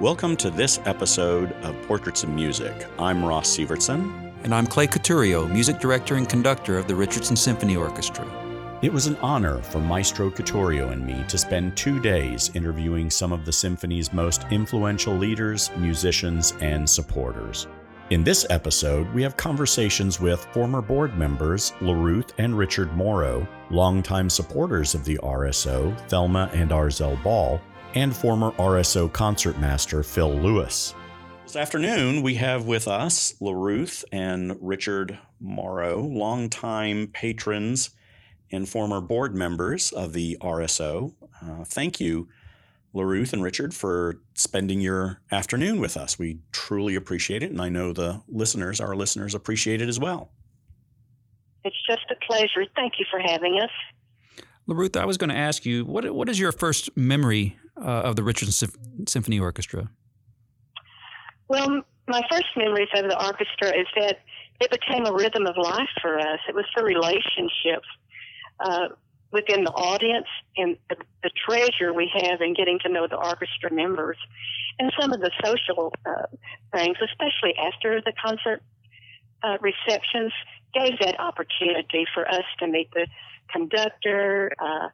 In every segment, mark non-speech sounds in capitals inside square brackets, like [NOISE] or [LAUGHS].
Welcome to this episode of Portraits of Music. I'm Ross Sievertson. And I'm Clay Couturiaux, music director and conductor of the Richardson Symphony Orchestra. It was an honor for Maestro Couturiaux and me to spend two days interviewing some of the symphony's most influential leaders, musicians, and supporters. In this episode, we have conversations with former board members LaRuth and Richard Morrow, longtime supporters of the RSO, Thelma and Arzell Ball, and former RSO concertmaster Phil Lewis. This afternoon, we have with us LaRuth and Richard Morrow, longtime patrons and former board members of the RSO. Uh, thank you, LaRuth and Richard, for spending your afternoon with us. We truly appreciate it, and I know the listeners, our listeners, appreciate it as well. It's just a pleasure. Thank you for having us. LaRuth, I was going to ask you, what, what is your first memory uh, of the Richardson Symphony Orchestra? Well, my first memories of the orchestra is that it became a rhythm of life for us. It was the relationships uh, within the audience and the, the, treasure we have in getting to know the orchestra members and some of the social uh, things, especially after the concert uh, receptions, gave that opportunity for us to meet the conductor, uh,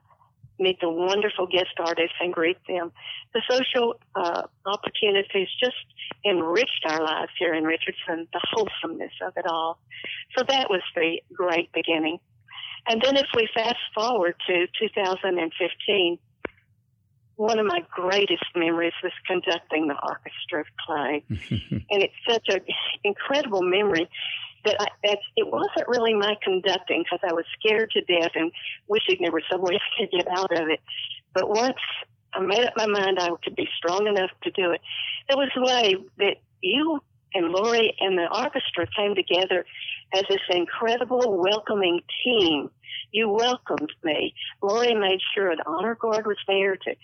meet the wonderful guest artists and greet them. The social uh, opportunities just enriched our lives here in Richardson, the wholesomeness of it all. So that was the great beginning. And then if we fast forward to 2015, one of my greatest memories was conducting the orchestra of Clay. [LAUGHS] and it's such an incredible memory that, I, that it wasn't really my conducting because I was scared to death and wishing there was some way [LAUGHS] I could get out of it. But once I made up my mind I could be strong enough to do it, there was a way that you and Lori and the orchestra came together as this incredible welcoming team. You welcomed me. Lori made sure an honor guard was there to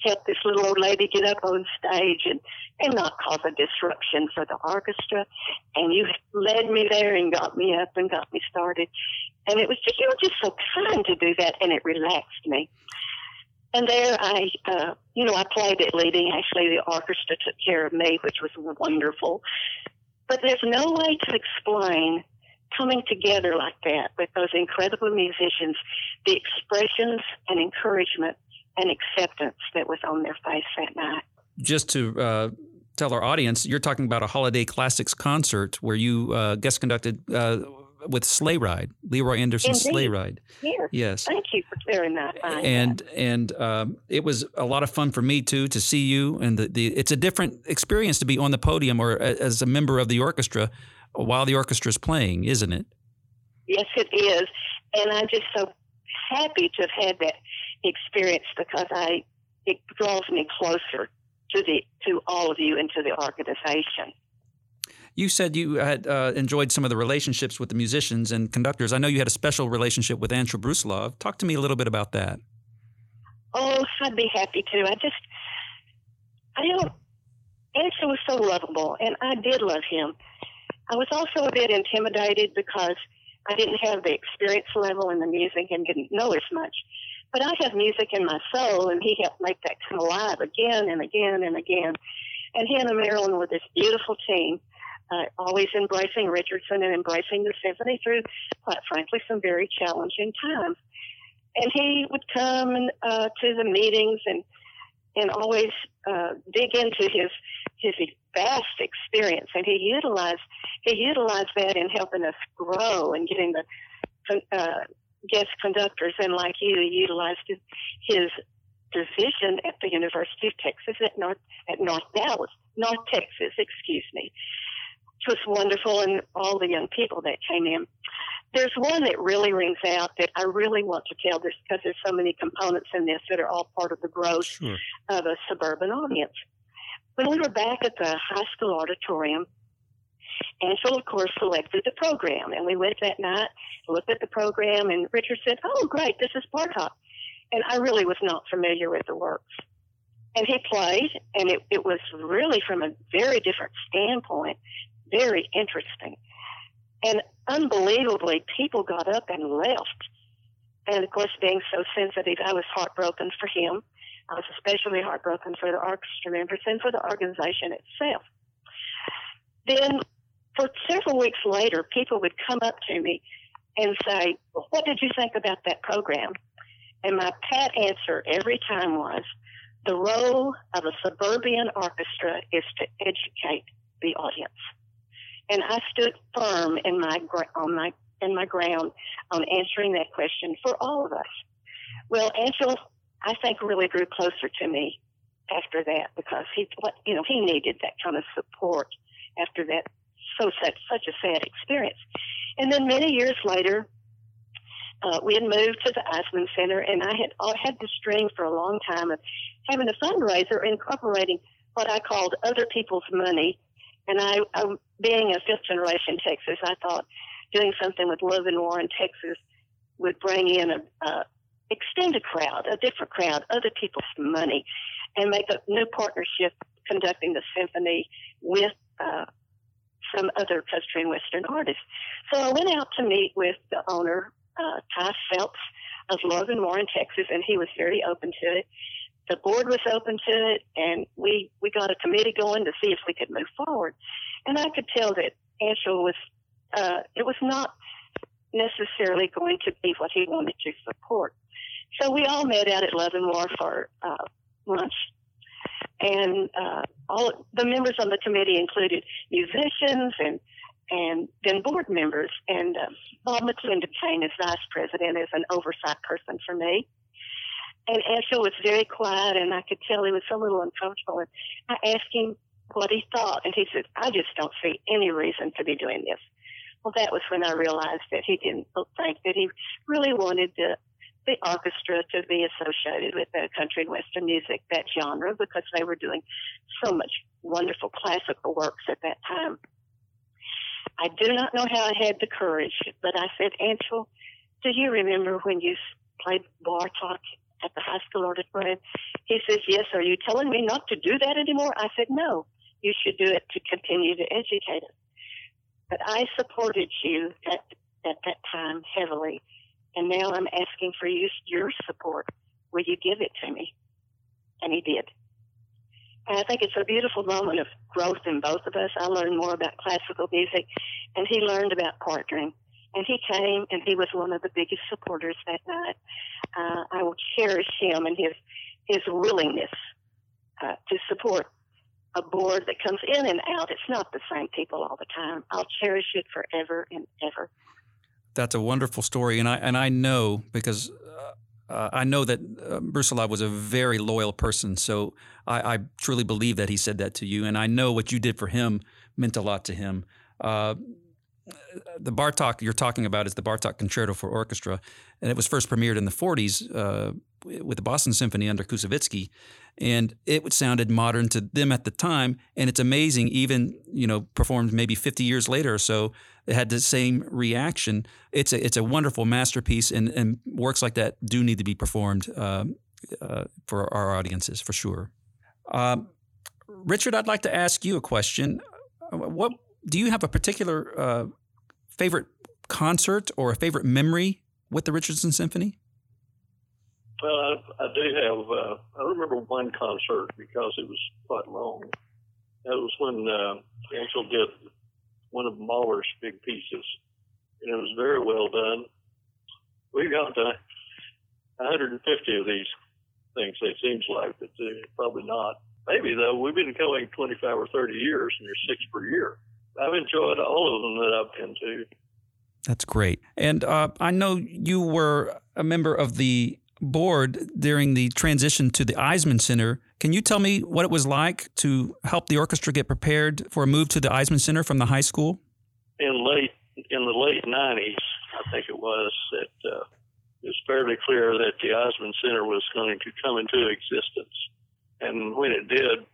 help this little old lady get up on stage and, and not cause a disruption for the orchestra. And you led me there and got me up and got me started. And it was just, you were just so kind to do that and it relaxed me. And there I, uh, you know, I played it leading. Actually, the orchestra took care of me, which was wonderful. But there's no way to explain coming together like that with those incredible musicians, the expressions and encouragement and acceptance that was on their face that night. Just to uh, tell our audience, you're talking about a holiday classics concert where you uh, guest conducted uh, with Sleigh Ride, Leroy Anderson's Indeed. Sleigh Ride. Yes. Yes. Thank you for clearing that. And and um, it was a lot of fun for me too to see you and the, the it's a different experience to be on the podium or as a member of the orchestra while the orchestra is playing, isn't it? Yes, it is, and I'm just so happy to have had that experience because I it draws me closer to the to all of you and to the organization. You said you had uh, enjoyed some of the relationships with the musicians and conductors. I know you had a special relationship with Anshel Brusilow. Talk to me a little bit about that. Oh, I'd be happy to. I just, I don't. Anshel was so lovable, and I did love him. I was also a bit intimidated because I didn't have the experience level in the music and didn't know as much. But I have music in my soul, and he helped make that come alive again and again and again. And he and Marilyn were this beautiful team uh, always embracing Richardson and embracing the symphony through, quite frankly, some very challenging times. And he would come and, uh, to the meetings and and always uh, dig into his his vast experience, and he utilized he utilized that in helping us grow and getting the uh, guest conductors, and like you, utilized his, his position at the University of Texas at North at North Dallas, North Texas, excuse me, was wonderful and all the young people that came in. There's one that really rings out that I really want to tell this because there's so many components in this that are all part of the growth sure. of a suburban audience. When we were back at the high school auditorium, Anshel, of course, selected the program. And we went that night, looked at the program, and Richard said, Oh, great, this is Bartok. And I really was not familiar with the works. And he played, and it, it was really from a very different standpoint very interesting. And unbelievably, people got up and left. And of course, being so sensitive, I was heartbroken for him. I was especially heartbroken for the orchestra members and for the organization itself. Then, for several weeks later, people would come up to me and say, well, What did you think about that program? And my pat answer every time was, The role of a suburban orchestra is to educate the audience. And I stood firm in my, on my, in my ground on answering that question for all of us. Well, Anshel, I think, really grew closer to me after that because he, you know, he needed that kind of support after that so such such a sad experience. And then many years later, uh, we had moved to the Eisemann Center, and I had I had this dream for a long time of having a fundraiser incorporating what I called other people's money. And I, I being a fifth generation Texas, I thought doing something with Love and War in Texas would bring in a, a extend a crowd, a different crowd, other people's money, and make a new partnership conducting the symphony with uh, some other country and western artists. So I went out to meet with the owner, uh, Ty Phelps of Love and War in Texas, and he was very open to it. The board was open to it, and we we got a committee going to see if we could move forward. And I could tell that Anshel was uh, it was not necessarily going to be what he wanted to support. So we all met out at Love and War for uh, lunch and uh, all the members on the committee included musicians and and then board members. And uh, Bob McClendon came as vice president as an oversight person for me. And Anshel was very quiet, and I could tell he was a little uncomfortable. And I asked him what he thought, and he said, "I just don't see any reason to be doing this." Well, that was when I realized that he didn't think that he really wanted to the orchestra to be associated with the country and western music, that genre, because they were doing so much wonderful classical works at that time. I do not know how I had the courage, but I said, Anshel, do you remember when you played Bartok at the high school auditorium? He says, Yes. Are you telling me not to do that anymore? I said, No. You should do it to continue to educate us. But I supported you at, at that time heavily and now I'm asking for you, your support. Will you give it to me? And he did. And I think it's a beautiful moment of growth in both of us. I learned more about classical music, and he learned about partnering. And he came, and he was one of the biggest supporters that night. Uh, I will cherish him and his his willingness uh, to support a board that comes in and out. It's not the same people all the time. I'll cherish it forever and ever that's a wonderful story, and I and I know because uh, uh I know that uh, Brusilow was a very loyal person. So I, I, truly believe that he said that to you, and I know what you did for him meant a lot to him. Uh, the Bartok you're talking about is the Bartok Concerto for Orchestra, and it was first premiered in the 40s uh, with the Boston Symphony under Koussevitzky, and it sounded modern to them at the time. And it's amazing, even you know, performed maybe 50 years later or so, it had the same reaction. It's a it's a wonderful masterpiece, and and works like that do need to be performed uh, uh, for our audiences for sure. Um, Richard, I'd like to ask you a question. What do you have a particular uh, favorite concert or a favorite memory with the Richardson Symphony? Well, I, I do have. Uh, I remember one concert because it was quite long. That was when uh, Anshel did one of Mahler's big pieces, and it was very well done. We got to 150 of these things. It seems like, but uh, probably not. Maybe though. We've been going 25 or 30 years, and there's six per year. I've enjoyed all of them that I've been to. That's great. And uh, I know you were a member of the board during the transition to the Eisemann Center. Can you tell me what it was like to help the orchestra get prepared for a move to the Eisemann Center from the high school? In late in the late '90s, I think it was that uh, it was fairly clear that the Eisemann Center was going to come into existence, and when it did,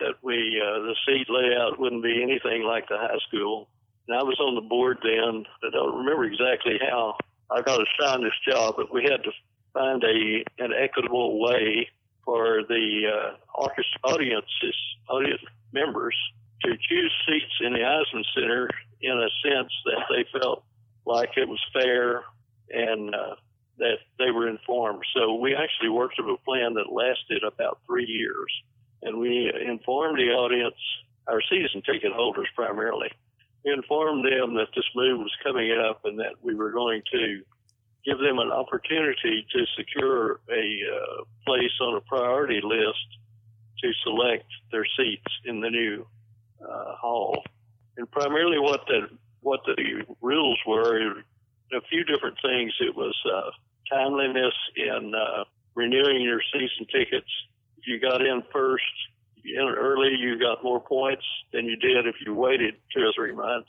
that we uh, the seat layout wouldn't be anything like the high school. And I was on the board then. I don't remember exactly how I got assigned this job, but we had to find a an equitable way for the uh, orchestra audiences, audience members to choose seats in the Eisemann Center in a sense that they felt like it was fair and uh, that they were informed. So we actually worked up a plan that lasted about three years. And we informed the audience, our season ticket holders primarily, we informed them that this move was coming up and that we were going to give them an opportunity to secure a uh, place on a priority list to select their seats in the new uh, hall. And primarily what the what the rules were, a few different things. It was uh, timeliness in uh, renewing your season tickets. You got in first, in early, you got more points than you did if you waited two or three months.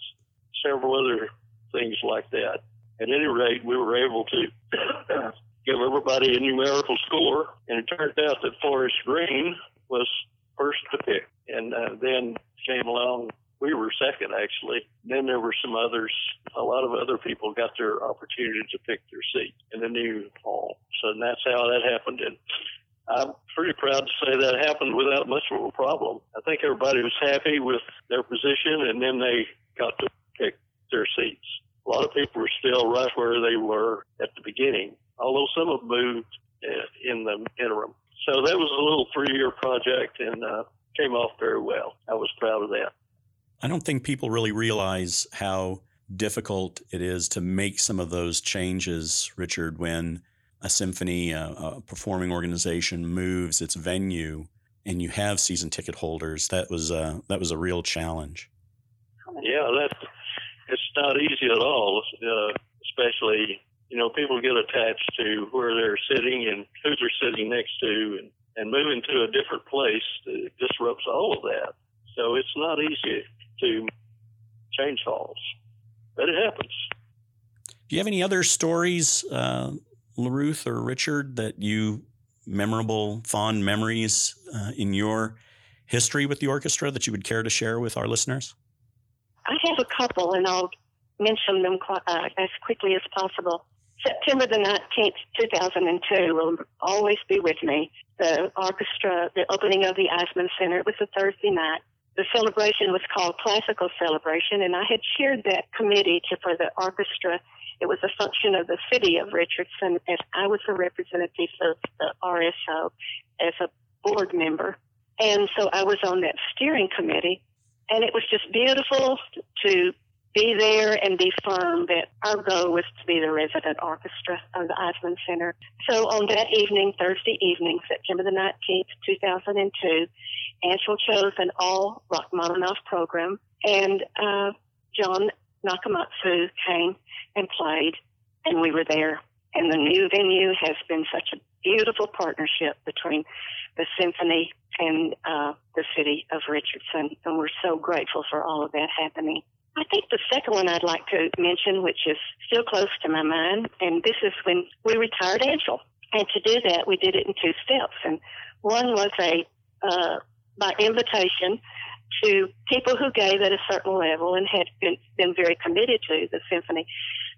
Several other things like that. At any rate, we were able to [CLEARS THROAT] give everybody a numerical score, and it turned out that Forest Green was first to pick. And uh, then came along we were second actually. Then there were some others. A lot of other people got their opportunity to pick their seat in the new hall. So that's how that happened. And I'm pretty proud to say that happened without much of a problem. I think everybody was happy with their position, and then they got to pick their seats. A lot of people were still right where they were at the beginning, although some have moved uh, in the interim. So that was a little three-year project, and uh, came off very well. I was proud of that. I don't think people really realize how difficult it is to make some of those changes, Richard, when a symphony, a, a, performing organization moves its venue and you have season ticket holders. That was a, that was a real challenge. Yeah, that it's not easy at all, uh, especially you know people get attached to where they're sitting and who they're sitting next to, and, and moving to a different place disrupts all of that. So it's not easy to change halls, but it happens. Do you have any other stories, uh, LaRuth or Richard, that you memorable, fond memories uh, in your history with the orchestra that you would care to share with our listeners? I have a couple, and I'll mention them uh, as quickly as possible. September the 19th, 2002 will always be with me. The orchestra, the opening of the Eisemann Center, it was a Thursday night the celebration was called Classical Celebration, and I had chaired that committee to, for the orchestra. It was a function of the city of Richardson, and I was a representative of the RSO as a board member. And so I was on that steering committee, and it was just beautiful to be there and be firm that our goal was to be the resident orchestra of the Eisemann Center. So on that evening, Thursday evening, September the 19th, 2002, Anshel chose an all Rachmaninoff program, and uh, Jon Nakamatsu came and played, and we were there. And the new venue has been such a beautiful partnership between the symphony and uh, the city of Richardson, and we're so grateful for all of that happening. I think the second one I'd like to mention, which is still close to my mind, and this is when we retired Anshel. And to do that, we did it in two steps. And one was a uh, by invitation to people who gave at a certain level and had been, been very committed to the symphony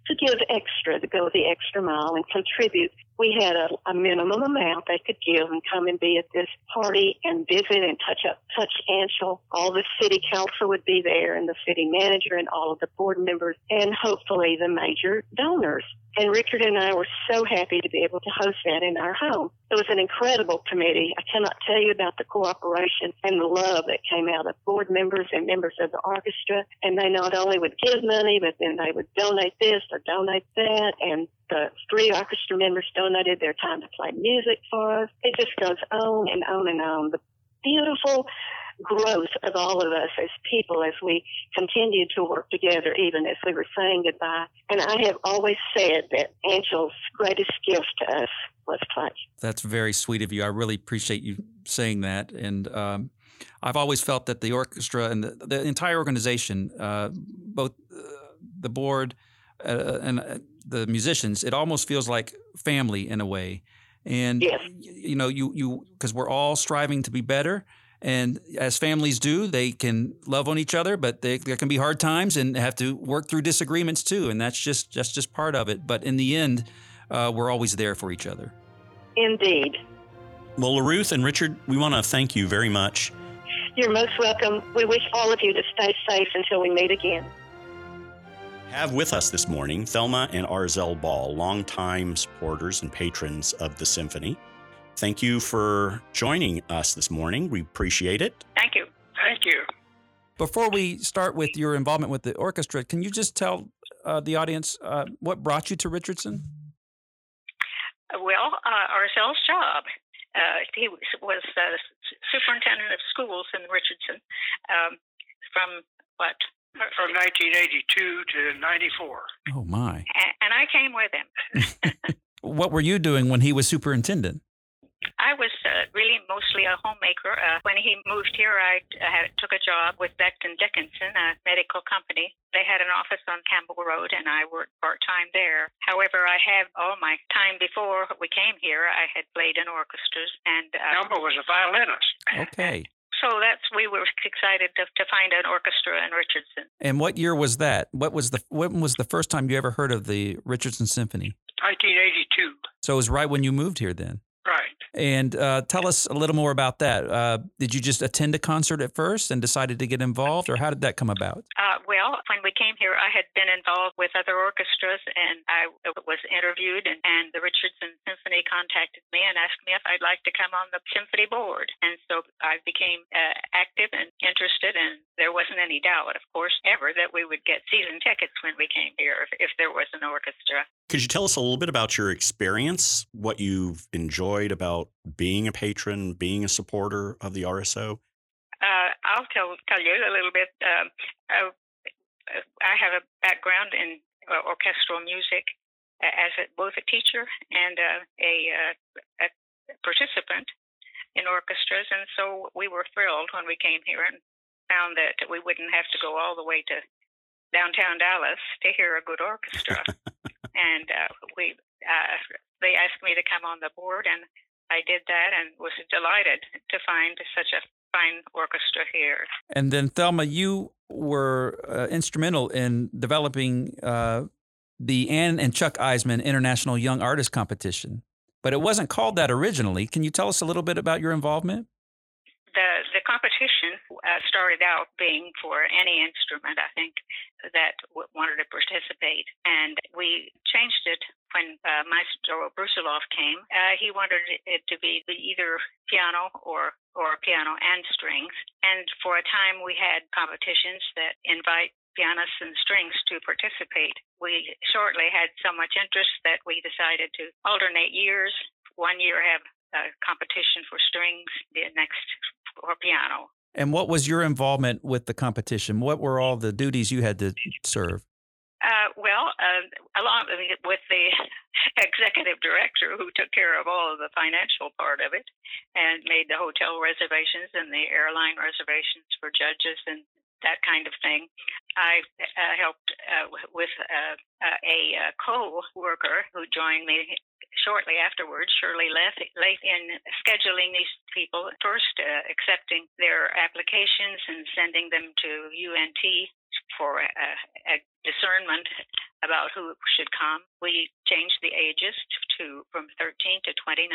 to give extra, to go the extra mile and contribute. We had a, a minimum amount they could give and come and be at this party and visit and touch up, touch Anshel. All the city council would be there and the city manager and all of the board members and hopefully the major donors. And Richard and I were so happy to be able to host that in our home. It was an incredible committee. I cannot tell you about the cooperation and the love that came out of board members and members of the orchestra. And they not only would give money, but then they would donate this or donate that. And the three orchestra members donated their time to play music for us. It just goes on and on and on. The beautiful growth of all of us as people as we continue to work together, even as we were saying goodbye. And I have always said that Anshel's greatest gift to us was play. That's very sweet of you. I really appreciate you saying that. And um, I've always felt that the orchestra and the, the entire organization, uh, both uh, the board uh, and uh, the musicians, it almost feels like family in a way. And yes. you know, you you because we're all striving to be better and as families do, they can love on each other, but they, there can be hard times and have to work through disagreements too. And that's just that's just part of it. But in the end, uh, we're always there for each other. Indeed. Well, LaRuth and Richard, we want to thank you very much. You're most welcome. We wish all of you to stay safe until we meet again. have with us this morning Thelma and Arzell Ball, longtime supporters and patrons of the symphony. Thank you for joining us this morning. We appreciate it. Thank you. Thank you. Before we start with your involvement with the orchestra, can you just tell uh, the audience uh, what brought you to Richardson? Well, uh, Arzell's job. Uh, he was, was superintendent of schools in Richardson um, from what from 1982 to 94. Oh, my. And I came with him. [LAUGHS] [LAUGHS] what were you doing when he was superintendent? I was uh, really mostly a homemaker. Uh, when he moved here, I uh, had, took a job with Becton Dickinson, a medical company. They had an office on Campbell Road, and I worked part time there. However, I have all my time before we came here. I had played in orchestras, and uh, Campbell was a violinist. Okay. So that's we were excited to, to find an orchestra in Richardson. And what year was that? What was the when was the first time you ever heard of the Richardson Symphony? 1982. So it was right when you moved here then. Right. And uh, tell us a little more about that. Uh, did you just attend a concert at first and decided to get involved, or how did that come about? Uh, well, when we came here, I had been involved with other orchestras, and I was interviewed, and, and the Richardson Symphony contacted me and asked me if I'd like to come on the symphony board. And so I became uh, active and interested, and there wasn't any doubt, of course, ever that we would get season tickets when we came here if, if there was an orchestra. Could you tell us a little bit about your experience, what you've enjoyed about being a patron, being a supporter of the RSO? Uh, I'll tell tell you a little bit. Um, uh, I have a background in uh, orchestral music as a, both a teacher and uh, a, uh, a, participant in orchestras, and so we were thrilled when we came here and found that we wouldn't have to go all the way to downtown Dallas to hear a good orchestra. [LAUGHS] and uh, we uh, they asked me to come on the board, and I did that, and was delighted to find such a fine orchestra here. And then Thelma, you were uh, instrumental in developing uh, the Ann and Chuck Eisemann International Young Artist Competition, but it wasn't called that originally. Can you tell us a little bit about your involvement? The the competition uh, started out being for any instrument I think that w- wanted to participate, and we changed it when uh, Maestro Brusilow came. Uh, he wanted it to be either piano or or piano and strings, and for a time we had competitions that invite pianists and strings to participate. We shortly had so much interest that we decided to alternate years. One year have a competition for strings, the next or piano. And what was your involvement with the competition? What were all the duties you had to serve? Uh, well, uh, along with the [LAUGHS] executive director who took care of all of the financial part of it and made the hotel reservations and the airline reservations for judges and that kind of thing. I uh, helped uh, with uh, uh, a co-worker who joined me shortly afterwards, Shirley late in scheduling these people, first uh, accepting their applications and sending them to UNT for a, a, discernment about who should come. We changed the ages to from 13 to 29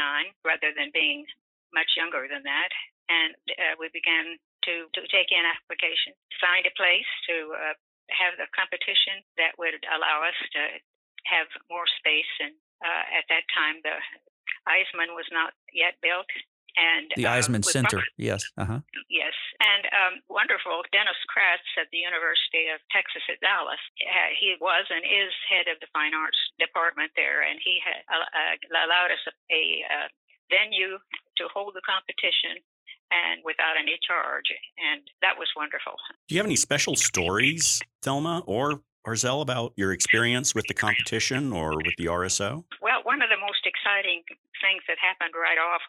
rather than being much younger than that. And uh, we began to, to take in applications, find a place to uh, have the competition that would allow us to have more space and uh, at that time, the Eisemann was not yet built. And the uh, Eisemann Center, yes, uh-huh. yes, and um, wonderful Dennis Kratz at the University of Texas at Dallas. He was and is head of the fine arts department there, and he had uh, allowed us a, a uh, venue to hold the competition and without any charge. And that was wonderful. Do you have any special stories, Thelma, or Arzell, about your experience with the competition or with the RSO? Well, one of the most exciting things that happened right off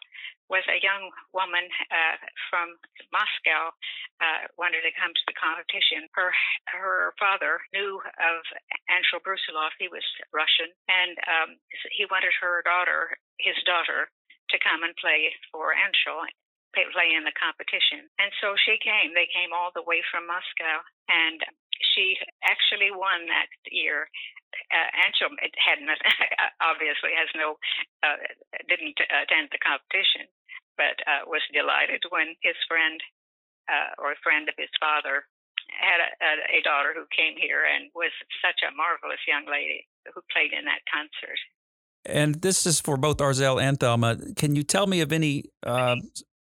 was a young woman uh, from Moscow uh, wanted to come to the competition. Her her father knew of Anshel Brusilow. He was Russian, and um, he wanted her daughter, his daughter, to come and play for Anshel play in the competition. And so she came. They came all the way from Moscow, and she actually won that year. Uh, Anshel hadn't [LAUGHS] obviously has no uh, didn't attend the competition, but uh, was delighted when his friend uh, or a friend of his father had a, a, a daughter who came here and was such a marvelous young lady who played in that concert. And this is for both Arzell and Thelma. Can you tell me of any uh,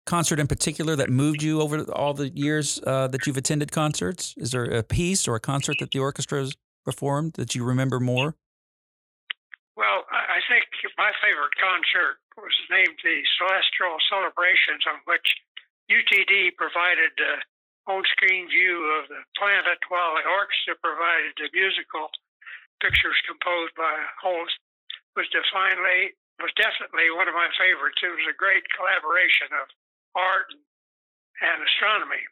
concert in particular that moved you over all the years uh, that you've attended concerts? Is there a piece or a concert that the orchestra has performed that you remember more? Well, I think my favorite concert was named the Celestial Celebrations, on which UTD provided the on-screen view of the planet, while the orchestra provided the musical pictures composed by Holst. Was definitely was definitely one of my favorites. It was a great collaboration of art and astronomy.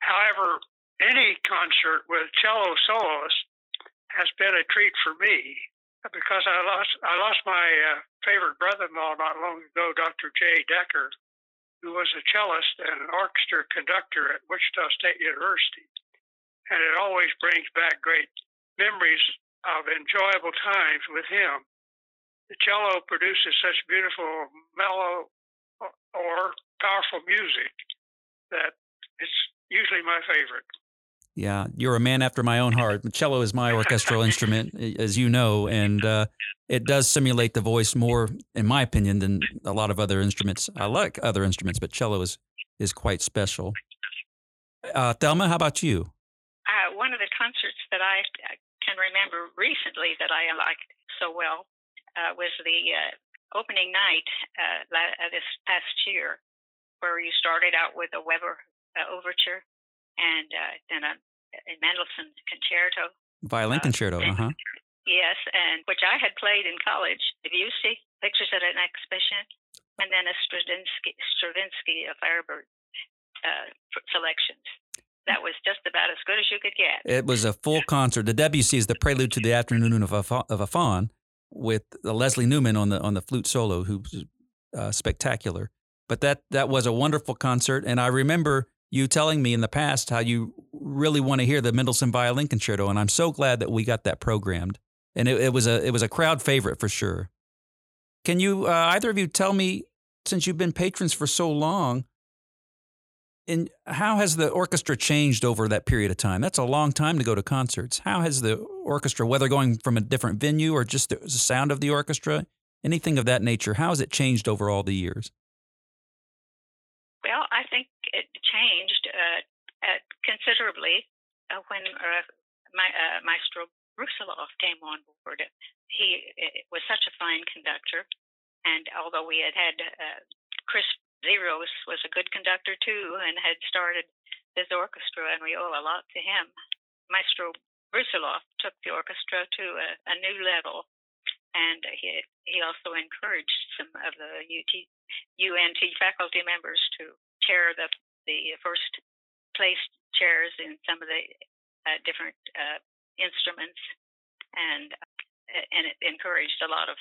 However, any concert with cello soloist has been a treat for me because I lost I lost my uh, favorite brother-in-law not long ago, Dr. Jay Decker, who was a cellist and an orchestra conductor at Wichita State University, and it always brings back great memories of enjoyable times with him. The cello produces such beautiful, mellow, or powerful music that it's usually my favorite. Yeah, you're a man after my own heart. The cello is my orchestral [LAUGHS] instrument, as you know, and uh, it does simulate the voice more, in my opinion, than a lot of other instruments. I like other instruments, but cello is is quite special. Uh, Thelma, how about you? Uh, one of the concerts that I can remember recently that I liked so well uh, was the uh, opening night uh, this past year, where you started out with a Weber overture and uh, then a, a Mendelssohn concerto. Violin uh, concerto, uh huh. Yes, and which I had played in college, Debussy, Pictures at an Exhibition, and then a Stravinsky, Stravinsky of Firebird uh, selections. That was just about as good as you could get. It was a full concert. The Debussy is the prelude to the Afternoon of a, of a Faun, with Leslie Newman on the on the flute solo, who's uh, spectacular. But that that was a wonderful concert, and I remember you telling me in the past how you really want to hear the Mendelssohn Violin Concerto, and I'm so glad that we got that programmed. And it, it was a it was a crowd favorite for sure. Can you uh, either of you tell me, since you've been patrons for so long, and how has the orchestra changed over that period of time? That's a long time to go to concerts. How has the orchestra, whether going from a different venue or just the sound of the orchestra, anything of that nature, how has it changed over all the years? Well, I think it changed uh, considerably uh, when uh, my, uh, Maestro Brusilow came on board. He was such a fine conductor, and although we had had uh, Chris Xeros was a good conductor too, and had started this orchestra, and we owe a lot to him. Maestro Brusilow took the orchestra to a, a new level, and he he also encouraged some of the UT, UNT faculty members to chair the the first place chairs in some of the uh, different uh, instruments, and uh, and it encouraged a lot of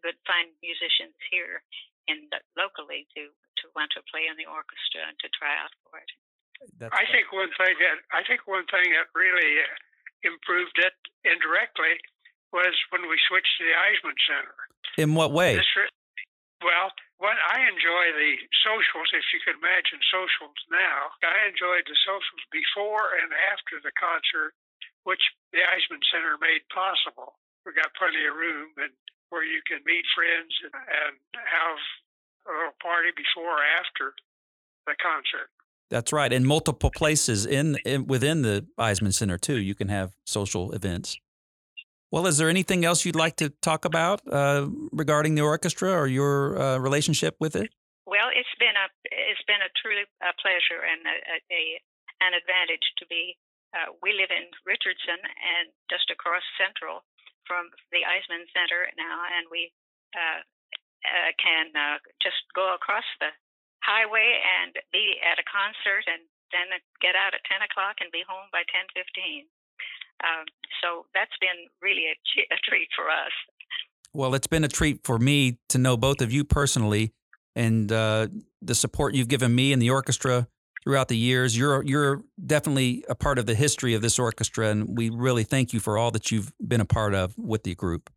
good, fine musicians here in the, locally to to want to play in the orchestra and to try out for it. That's I think one thing that I think one thing that really uh, improved it indirectly was when we switched to the Eisemann Center. In what way? This, well, what I enjoy the socials, if you can imagine socials now. I enjoyed the socials before and after the concert, which the Eisemann Center made possible. We got plenty of room and where you can meet friends and, and have a little party before or after the concert. That's right, in multiple places in, in within the Eisemann Center too. You can have social events. Well, is there anything else you'd like to talk about uh, regarding the orchestra or your uh, relationship with it? Well, it's been a it's been a truly a pleasure and a, a an advantage to be. Uh, we live in Richardson and just across Central from the Eisemann Center now, and we uh, uh, can uh, just go across the highway and be at a concert and then get out at 10 o'clock and be home by 10:15. Um, so that's been really a, a treat for us. Well, it's been a treat for me to know both of you personally and uh, the support you've given me and the orchestra throughout the years. You're you're definitely a part of the history of this orchestra, and we really thank you for all that you've been a part of with the group.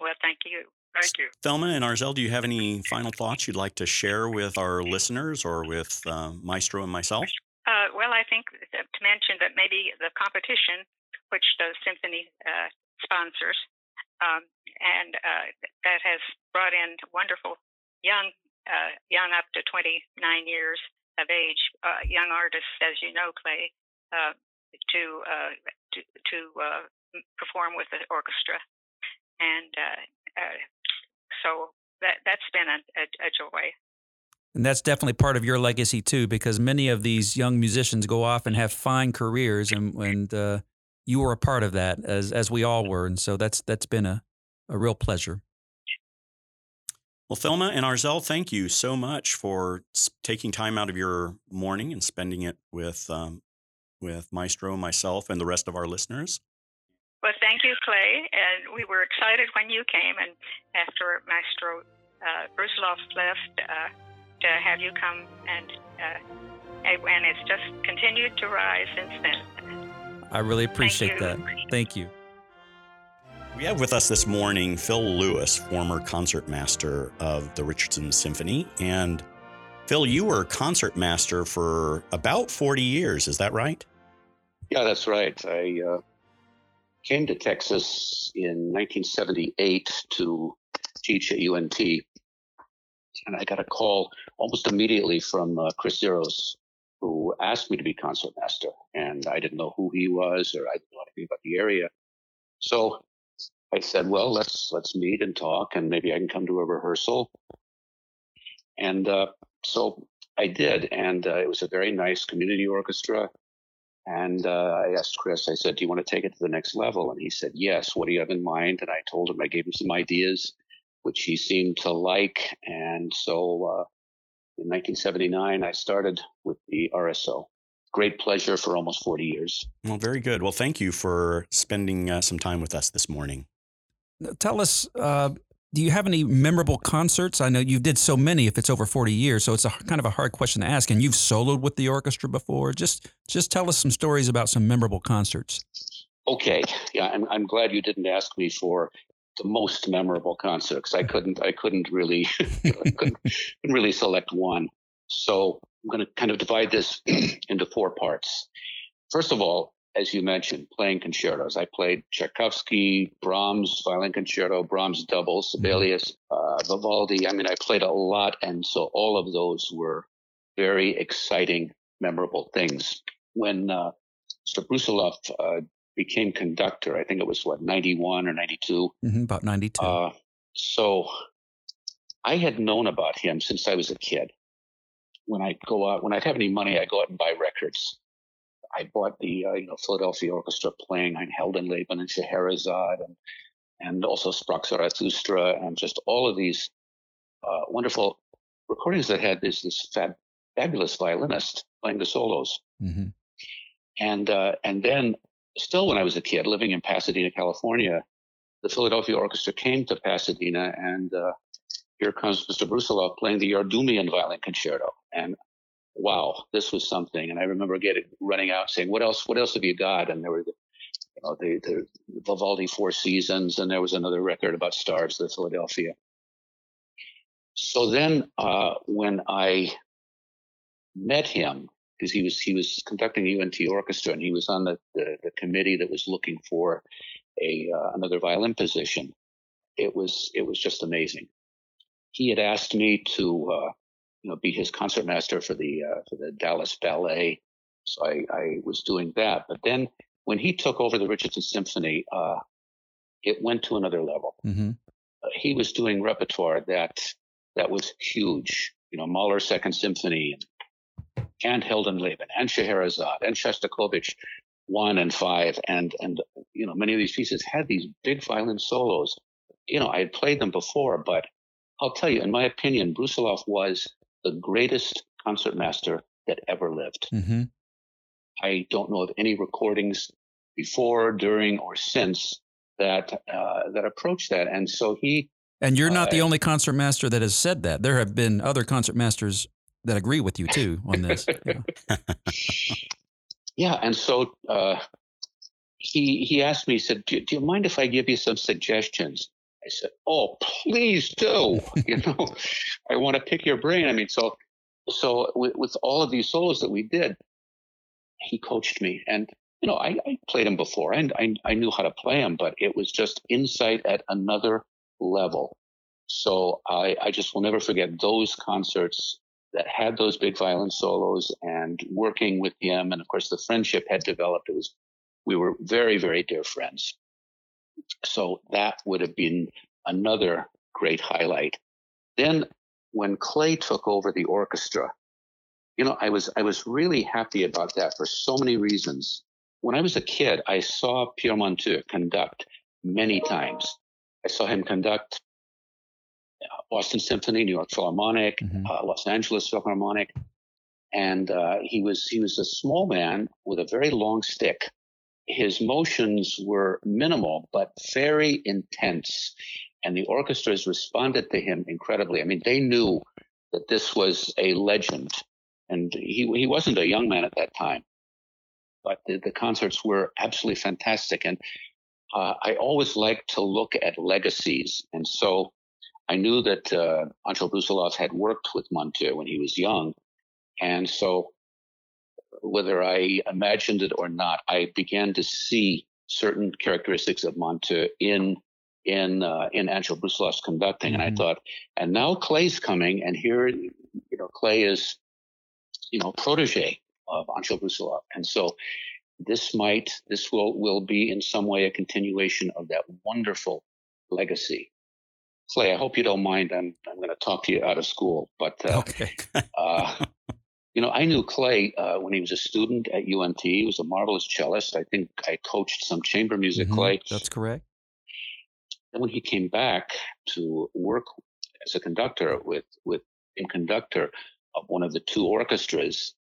Well, thank you. Thank you. Thelma and Arzell, do you have any final thoughts you'd like to share with our listeners or with uh, Maestro and myself? Uh, well, I think to mention that maybe the competition, which the symphony uh, sponsors, um, and uh, that has brought in wonderful young, uh, young up to 29 years of age, uh, young artists, as you know, Clay, uh, to to, to perform with the orchestra, and so that that's been a, a, a joy. And that's definitely part of your legacy too, because many of these young musicians go off and have fine careers, and, and uh, you were a part of that, as as we all were, and so that's that's been a, a real pleasure. Well, Thelma and Arzell, thank you so much for taking time out of your morning and spending it with um, with Maestro, myself, and the rest of our listeners. Well, thank you, Clay. And we were excited when you came, and after Maestro uh, Brusilow left, uh, to have you come and uh, and it's just continued to rise since then. I really appreciate Thank that. Thank you. We have with us this morning Phil Lewis, former concertmaster of the Richardson Symphony. And Phil, you were concertmaster for about 40 years. Is that right? Yeah, that's right. I uh, came to Texas in 1978 to teach at UNT. And I got a call almost immediately from uh, Chris Xeros, who asked me to be concertmaster. And I didn't know who he was or I didn't know anything about the area. So I said, well, let's let's meet and talk, and maybe I can come to a rehearsal. And uh, so I did, and uh, it was a very nice community orchestra. And uh, I asked Chris, I said, "Do you want to take it to the next level?" And he said, "Yes." What do you have in mind? And I told him I gave him some ideas, which he seemed to like. And so, uh, in 1979, I started with the RSO great pleasure for almost 40 years. Well, very good. Well, thank you for spending uh, some time with us this morning tell us. Uh, do you have any memorable concerts? I know you did so many. If it's over forty years, so it's a kind of a hard question to ask. And you've soloed with the orchestra before. Just just tell us some stories about some memorable concerts. Okay, yeah, I'm I'm glad you didn't ask me for the most memorable concert because I couldn't I couldn't really [LAUGHS] couldn't, really select one. So I'm going to kind of divide this [CLEARS THROAT] into four parts. First of all, as you mentioned, playing concertos. I played Tchaikovsky, Brahms violin concerto, Brahms double, mm-hmm. Sibelius, uh, Vivaldi. I mean, I played a lot, and so all of those were very exciting, memorable things. When uh, Mr. Brusilow uh, became conductor, I think it was what 91 or 92, mm-hmm, about 92. Uh, so I had known about him since I was a kid. When I go out, when I'd have any money, I go out and buy records I bought the uh, you know Philadelphia Orchestra playing Ein Heldenleben and Scheherazade and and also Sprach Zarathustra and just all of these uh, wonderful recordings that had this this fab, fabulous violinist playing the solos. Mm-hmm. And uh, and then still when I was a kid living in Pasadena, California, the Philadelphia Orchestra came to Pasadena and uh, here comes Mr. Brusilow playing the Yardumian violin concerto. And wow, this was something. And I remember getting running out saying, what else, what else have you got? And there were the, you know, the, the Vivaldi Four Seasons, and there was another record about stars, the Philadelphia. So then, uh, when I met him, because he was he was conducting the UNT orchestra, and he was on the, the, the committee that was looking for a uh, another violin position. It was it was just amazing. He had asked me to uh, you know, be his concertmaster for the uh, for the Dallas Ballet. So I, I, was doing that. But then when he took over the Richardson Symphony, uh, it went to another level. Mm-hmm. Uh, he was doing repertoire that that was huge. You know, Mahler's Second Symphony and, and Heldenleben and Scheherazade and Shostakovich one and five and and you know many of these pieces had these big violin solos. You know, I had played them before, but I'll tell you, in my opinion, Brusilow was the greatest concertmaster that ever lived. Mm-hmm. I don't know of any recordings before, during, or since that uh, that approach that. And so he. And you're not uh, the only concertmaster that has said that. There have been other concertmasters that agree with you too on this. [LAUGHS] Yeah, yeah and so uh, he he asked me, he said, do, do you mind if I give you some suggestions? I said, "Oh, please do. you [LAUGHS] know, I want to pick your brain." I mean, so so with, with all of these solos that we did, he coached me. And, you know, I, I played him before and I, I knew how to play him, but it was just insight at another level. So I, I just will never forget those concerts that had those big violin solos and working with him. And of course, the friendship had developed. It was, we were very, very dear friends. So that would have been another great highlight. Then when Clay took over the orchestra, you know, I was I was really happy about that for so many reasons. When I was a kid, I saw Pierre Monteux conduct many times. I saw him conduct Boston Symphony, New York Philharmonic, mm-hmm. uh, Los Angeles Philharmonic, and uh, he was he was a small man with a very long stick. His motions were minimal but very intense, and the orchestras responded to him incredibly. I mean, they knew that this was a legend and he he wasn't a young man at that time, but the, the concerts were absolutely fantastic. And uh, I always like to look at legacies, and so I knew that uh, Anshel Brusilow had worked with Monteux when he was young, and so whether I imagined it or not, I began to see certain characteristics of Monteux in in uh, in Anshel Brusilow's conducting, mm-hmm. and I mm-hmm. thought, and now Clay's coming, and here, you know, Clay is you know, protege of Anshel Brusilow. And so this might, this will, will be in some way a continuation of that wonderful legacy. Clay, I hope you don't mind. I'm, I'm going to talk to you out of school, but, uh, okay. [LAUGHS] uh, you know, I knew Clay uh, when he was a student at UNT. He was a marvelous cellist. I think I coached some chamber music, mm-hmm. Clay. That's correct. Then when he came back to work as a conductor with with in conductor of one of the two orchestras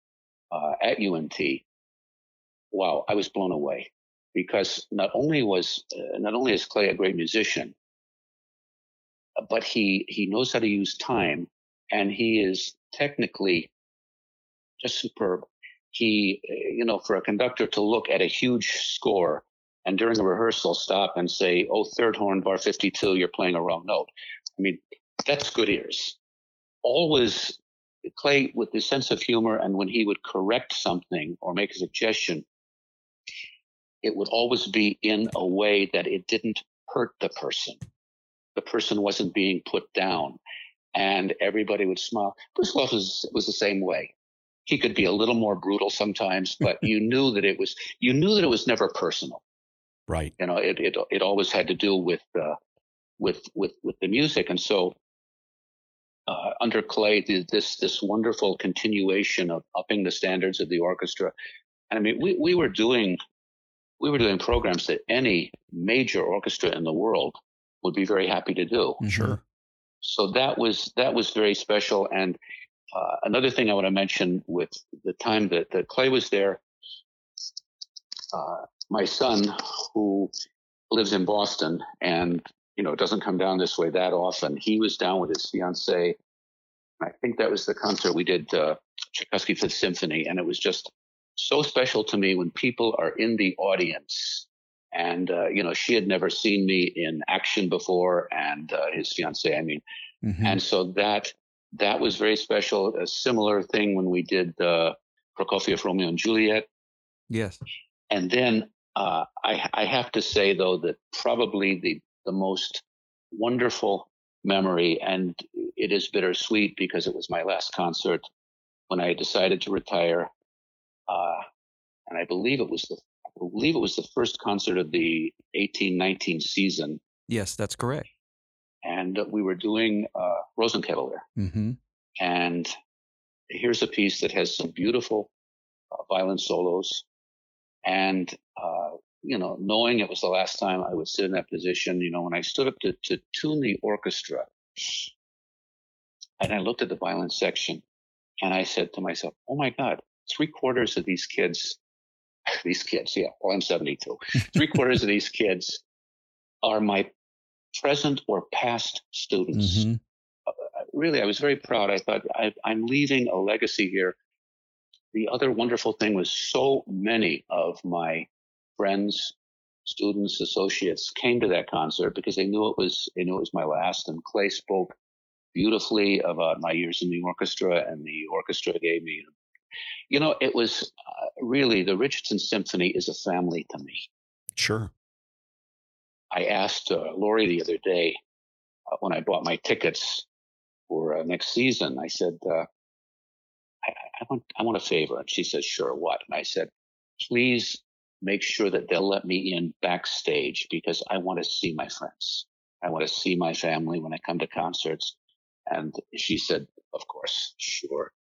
uh, at UNT, wow, I was blown away because not only was uh, not only is Clay a great musician, but he he knows how to use time, and he is technically just superb. He, eh, you know, for a conductor to look at a huge score and during a rehearsal stop and say, "Oh, third horn, bar 52, you're playing a wrong note." I mean, that's good ears. Always Clay, with his sense of humor, and when he would correct something or make a suggestion, it would always be in a way that it didn't hurt the person. The person wasn't being put down, and everybody would smile. Brusilow was was the same way. He could be a little more brutal sometimes, [LAUGHS] but you knew that it was you knew that it was never personal. Right. You know, it it it always had to do with uh, with with with the music, and so uh, under Clay this this wonderful continuation of upping the standards of the orchestra. And I mean, we, we were doing we were doing programs that any major orchestra in the world would be very happy to do. Mm-hmm. Sure. So that was that was very special. And uh, another thing I want to mention with the time that, that Clay was there, uh, my son, who lives in Boston and you know, doesn't come down this way that often. He was down with his fiance. I think that was the concert we did, uh, Tchaikovsky Fifth Symphony, and it was just so special to me when people are in the audience. And uh, you know, she had never seen me in action before, and uh, his fiance, I mean, mm-hmm. and so that that was very special. A similar thing when we did uh, Prokofiev Romeo and Juliet. Yes. And then uh, I, I have to say though that probably the the most wonderful memory. And it is bittersweet because it was my last concert when I decided to retire. Uh, and I believe it was the believe it was the first concert of the 1819 season. Yes, that's correct. And we were doing uh, Rosenkavalier. Mm-hmm. And here's a piece that has some beautiful uh, violin solos and uh, you know, knowing it was the last time I would sit in that position, you know, when I stood up to, to tune the orchestra and I looked at the violin section and I said to myself, oh my God, three quarters of these kids, these kids, yeah, well, I'm 72, three quarters of these kids are my present or past students. Mm-hmm. Uh, really, I was very proud. I thought I, I'm leaving a legacy here. The other wonderful thing was so many of my friends, students, associates came to that concert because they knew it was they knew it was my last. And Clay spoke beautifully about my years in the orchestra, and the orchestra gave me, you know, it was uh, really, the Richardson Symphony is a family to me. Sure. I asked uh, Lori the other day uh, when I bought my tickets for uh, next season. I said, uh, I, I, want I want a favor, and she said, "Sure, what?" And I said, "Please make sure that they'll let me in backstage because I want to see my friends. I want to see my family when I come to concerts." And she said, "Of course, sure."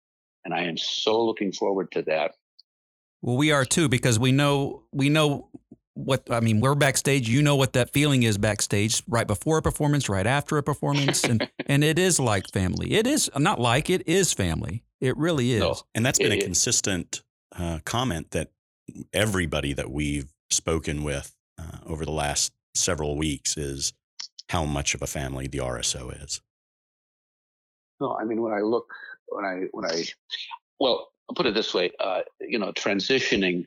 And I am so looking forward to that. Well, we are too because we know we know what I mean. We're backstage. You know what that feeling is backstage, right before a performance, right after a performance, and [LAUGHS] and it is like family. It is not like it is family. It really is. No, and that's been a consistent uh, comment that everybody that we've spoken with uh, over the last several weeks is how much of a family the RSO is. No, I mean when I look when I when I well I'll put it this way, uh, you know, transitioning.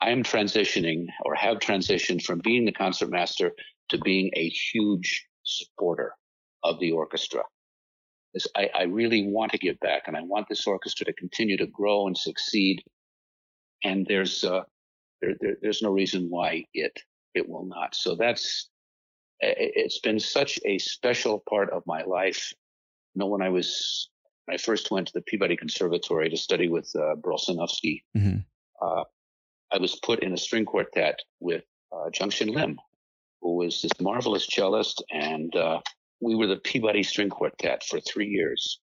I am transitioning or have transitioned from being the concertmaster to being a huge supporter of the orchestra. I, I really want to give back, and I want this orchestra to continue to grow and succeed. And there's uh, there, there, there's no reason why it it will not. So that's it's been such a special part of my life. You know, when I was I first went to the Peabody Conservatory to study with uh, mm-hmm. uh, I was put in a string quartet with uh, Junction Lim, who was this marvelous cellist, and uh, we were the Peabody String Quartet for three years.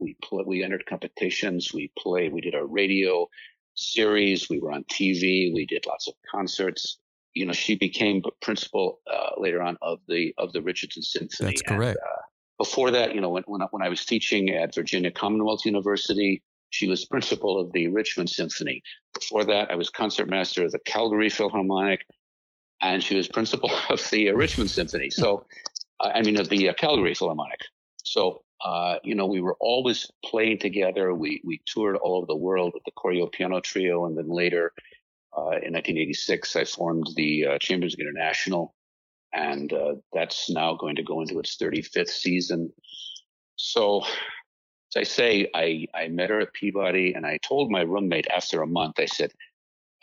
We we entered competitions, we played, we did our radio series, we were on TV, we did lots of concerts. You know, she became principal uh, later on of the of the Richardson Symphony. That's correct. And, uh, before that, you know, when, when I, when I was teaching at Virginia Commonwealth University, she was principal of the Richmond Symphony. Before that, I was concertmaster of the Calgary Philharmonic, and she was principal [LAUGHS] of the uh, Richmond Symphony. So, uh, I mean, of the uh, Calgary Philharmonic. So, uh, you know, we were always playing together. We we toured all over the world with the Choreo Piano Trio, and then later, uh, in 1986, I formed the uh, Chambers International and uh, that's now going to go into its 35th season. So, as I say, I, I met her at Peabody, and I told my roommate after a month, I said,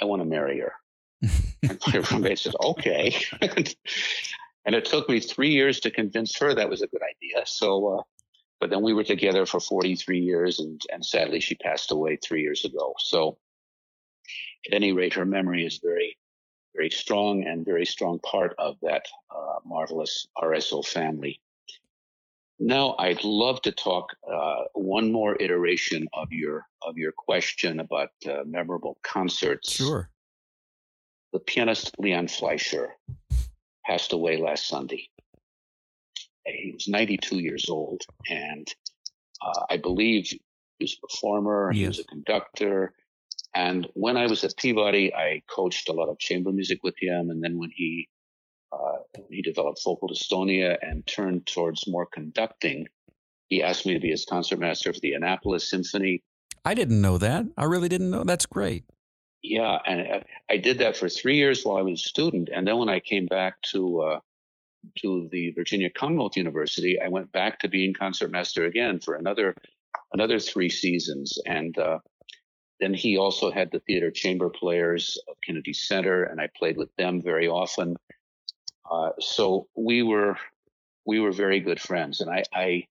I want to marry her. [LAUGHS] and my roommate said, okay. [LAUGHS] and it took me three years to convince her that was a good idea. So, uh, but then we were together for 43 years, and, and sadly, she passed away three years ago. So, at any rate, her memory is very very strong and very strong part of that uh, marvelous RSO family. Now, I'd love to talk uh, one more iteration of your of your question about uh, memorable concerts. Sure. The pianist Leon Fleisher passed away last Sunday. He was 92 years old, and uh, I believe he was a performer. Yes. He was a conductor. And when I was at Peabody, I coached a lot of chamber music with him. And then when he uh, he developed vocal dystonia and turned towards more conducting, he asked me to be his concertmaster for the Annapolis Symphony. I didn't know that. I really didn't know. That's great. Yeah, and I did that for three years while I was a student, and then when I came back to uh, to the Virginia Commonwealth University, I went back to being concertmaster again for another another three seasons, and uh, then he also had the theater chamber players of Kennedy Center, and I played with them very often. Uh, so we were we were very good friends, and I, I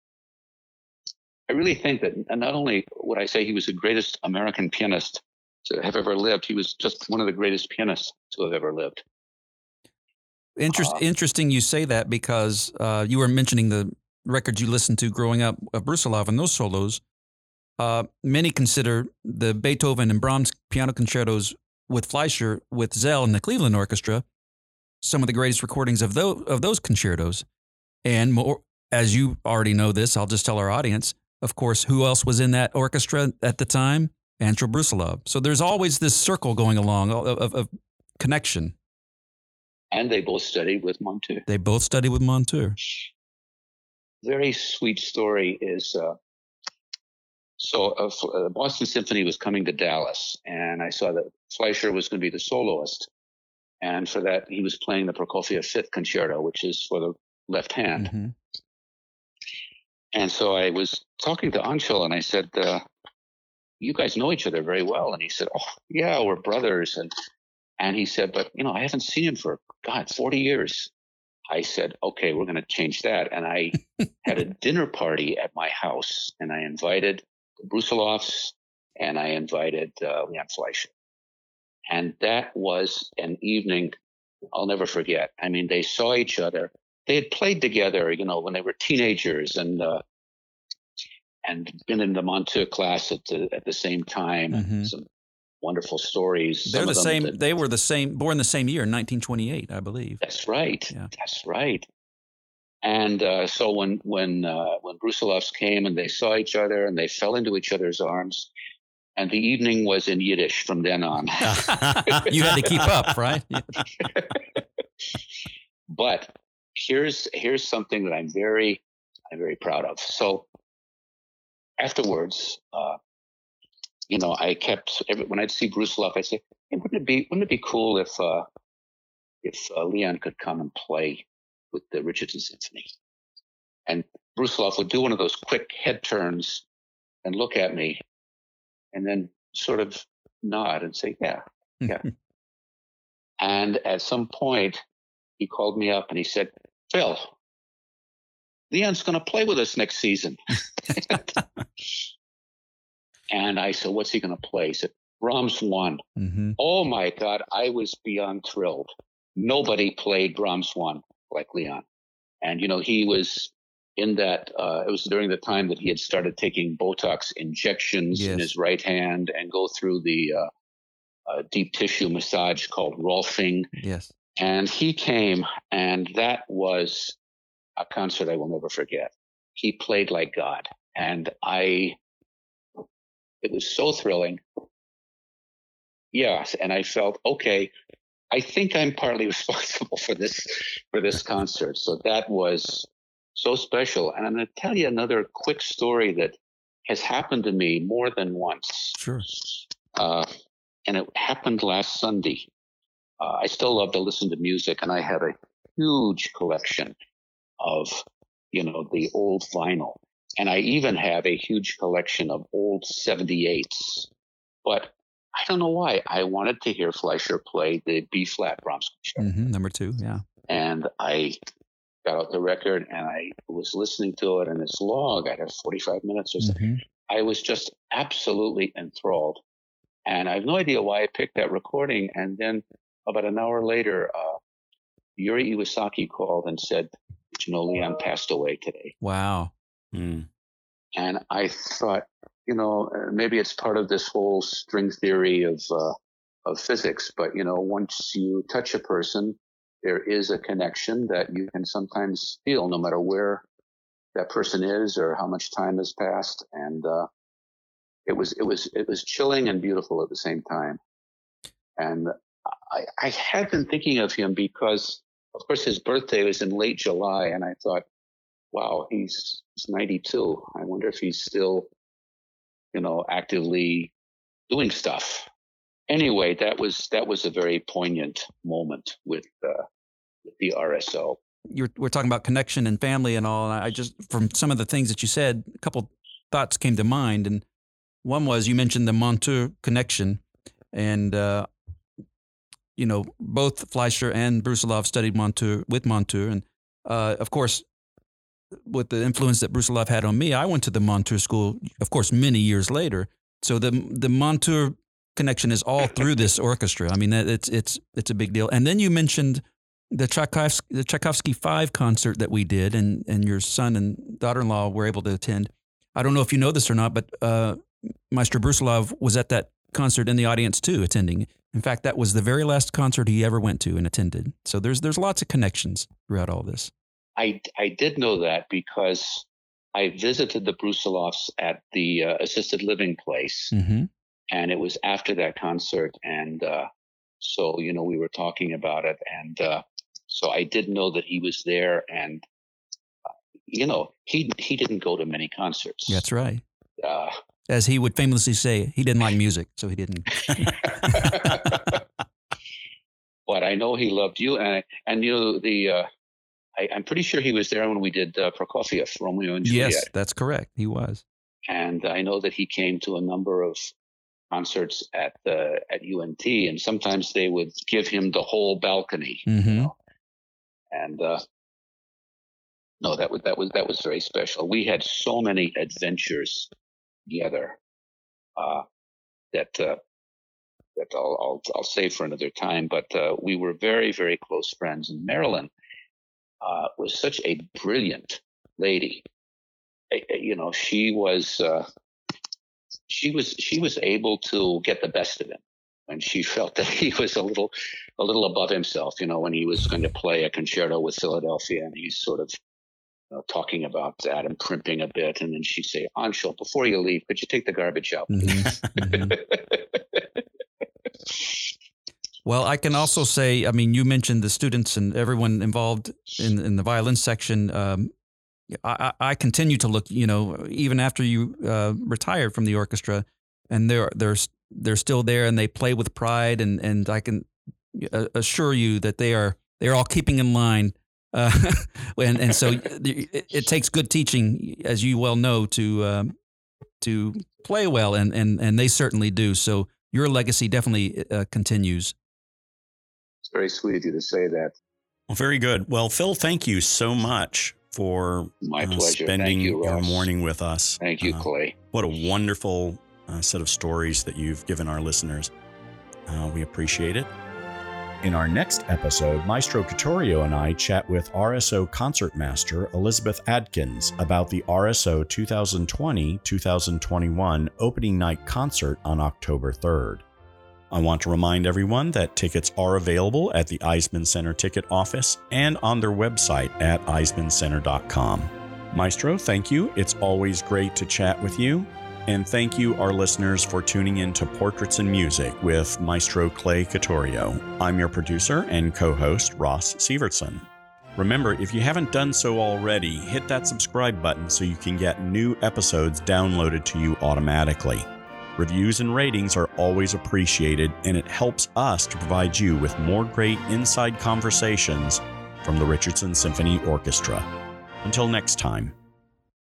I really think that not only would I say he was the greatest American pianist to have ever lived, he was just one of the greatest pianists to have ever lived. Interest, uh, interesting you say that because uh, you were mentioning the records you listened to growing up of Brusilow and those solos. Uh, many consider the Beethoven and Brahms piano concertos with Fleisher, with Szell and the Cleveland Orchestra, some of the greatest recordings of those, of those concertos. And more, as you already know this, I'll just tell our audience, of course, who else was in that orchestra at the time? Anshel Brusilow. So there's always this circle going along of, of, of connection. And they both studied with Monteux. They both studied with Monteux. Very sweet story is uh, so uh, uh, Boston Symphony was coming to Dallas, and I saw that Fleisher was going to be the soloist. And for that, he was playing the Prokofiev Fifth Concerto, which is for the left hand. Mm-hmm. And so I was talking to Anshel, and I said, uh, you guys know each other very well. And he said, oh, yeah, we're brothers. And, and he said, but, you know, I haven't seen him for, God, 40 years. I said, okay, we're going to change that. And I had a [LAUGHS] dinner party at my house and I invited the Brusilows and I invited uh. And that was an evening I'll never forget. I mean, they saw each other. They had played together, you know, when they were teenagers and, uh, and been in the Monteux class at the, at the same time. Mm-hmm. Some wonderful stories. They're the same. That, they were the same, born the same year 1928, I believe. That's right. Yeah. That's right. And uh, so when when uh, when Brusilows came and they saw each other and they fell into each other's arms, and the evening was in Yiddish from then on. [LAUGHS] you had to keep up, right? [LAUGHS] but here's here's something that I'm very I'm very proud of. So afterwards, uh, you know, I kept every, when I'd see Brusilow, I'd say, hey, wouldn't it be wouldn't it be cool if uh, if uh, Leon could come and play with the Richardson Symphony? And Brusilow would do one of those quick head turns and look at me, and then sort of nod and say, "Yeah, yeah." [LAUGHS] and at some point, he called me up and he said, "Phil, Leon's going to play with us next season." [LAUGHS] And I said, What's he going to play? He said, Brahms one. Mm-hmm. Oh my God, I was beyond thrilled. Nobody played Brahms one like Leon. And, you know, he was in that, uh, it was during the time that he had started taking Botox injections yes. in his right hand and go through the uh, uh, deep tissue massage called Rolfing. Yes. And he came, and that was a concert I will never forget. He played like God. And I it was so thrilling. Yes, and I felt okay. I think I'm partly [LAUGHS] responsible for this for this concert. So that was so special. And I'm going to tell you another quick story that has happened to me more than once. Sure. Uh, and it happened last Sunday. Uh, I still love to listen to music, and I had a huge collection of, you know, the old vinyl. And I even have a huge collection of old 78s. But I don't know why. I wanted to hear Fleisher play the B flat Brahms concerto. Mm-hmm, number two, yeah. And I got out the record and I was listening to it, and it's long. I had 45 minutes or something. Mm-hmm. I was just absolutely enthralled. And I have no idea why I picked that recording. And then about an hour later, uh, Yuri Iwasaki called and said, Did you know Leon passed away today? Wow. Mm. And I thought, you know, uh, maybe it's part of this whole string theory of uh, of physics. But you know, once you touch a person, there is a connection that you can sometimes feel, no matter where that person is or how much time has passed. And uh, it was it was it was chilling and beautiful at the same time. And I, I had been thinking of him because, of course, his birthday was in late July, and I thought, wow, he's, he's 92. I wonder if he's still, you know, actively doing stuff. Anyway, that was that was a very poignant moment with uh, with the RSO. You're, we're talking about connection and family and all. And I just from some of the things that you said, a couple thoughts came to mind, and one was you mentioned the Monteux connection, and uh, you know both Fleisher and Brusilow studied Monteux with Monteux, and uh, of course with the influence that Brusilow had on me, I went to the Monteux school, of course, many years later. So the the Monteux connection is all through this orchestra. I mean, it's it's it's a big deal. And then you mentioned the Tchaikovsky, the Tchaikovsky Five concert that we did, and and your son and daughter-in-law were able to attend. I don't know if you know this or not, but uh, Maestro Brusilow was at that concert in the audience too, attending. In fact, that was the very last concert he ever went to and attended. So there's there's lots of connections throughout all this. I, I did know that because I visited the Brusilows at the uh, assisted living place. Mm-hmm. And it was after that concert. And uh, so, you know, we were talking about it. And uh, so I did know that he was there. And, uh, you know, he, he didn't go to many concerts. That's right. Uh, As he would famously say, he didn't like [LAUGHS] music, so he didn't. [LAUGHS] but I know he loved you. And, and you know, the, uh, I, am pretty sure he was there when we did uh, Prokofiev, Romeo and Juliet. Yes, that's correct. He was. and I know that he came to a number of concerts at the at UNT, and sometimes they would give him the whole balcony. Mm-hmm. You know? And uh, no, that was that was that was very special. We had so many adventures together uh, that uh, that I'll, I'll I'll save for another time. But uh, we were very very close friends. And Marilyn uh, was such a brilliant lady. You know, she was uh, she was she was able to get the best of him when she [LAUGHS] felt that he was a little a little above himself. You know, when he was going to play a concerto with Philadelphia, and he's sort of you know, talking about that and primping a bit, and then she'd say, "Anshel, before you leave, could you take the garbage out?" Mm-hmm. [LAUGHS] [LAUGHS] Well, I can also say, I mean, you mentioned the students and everyone involved in, in the violin section. Um, I, I, continue to look, you know, even after you uh, retired from the orchestra, and they're they're they're still there and they play with pride, and and I can uh, assure you that they are they're all keeping in line. Uh, [LAUGHS] and and so [LAUGHS] it, it, takes good teaching, as you well know, to um, to play well, and and and they certainly do. So your legacy definitely uh, continues. It's very sweet of you to say that. Well, very good. Well, Phil, thank you so much for My uh, spending you, your morning with us. Thank you, uh, Clay. What a wonderful uh, set of stories that you've given our listeners. Uh, we appreciate it. In our next episode, Maestro Couturiaux and I chat with RSO concertmaster Elizabeth Adkins about the RSO 2020 2021 opening night concert on October 3rd. I want to remind everyone that tickets are available at the Eisemann Center ticket office and on their website at eisemanncenter.com. Maestro, thank you. It's always great to chat with you. And thank you, our listeners, for tuning in to Portraits and Music with Maestro Clay Couturiaux. I'm your producer and co host, Ross Sievertson. Remember, if you haven't done so already, hit that subscribe button so you can get new episodes downloaded to you automatically. Reviews and ratings are always appreciated, and it helps us to provide you with more great inside conversations from the Richardson Symphony Orchestra. Until next time.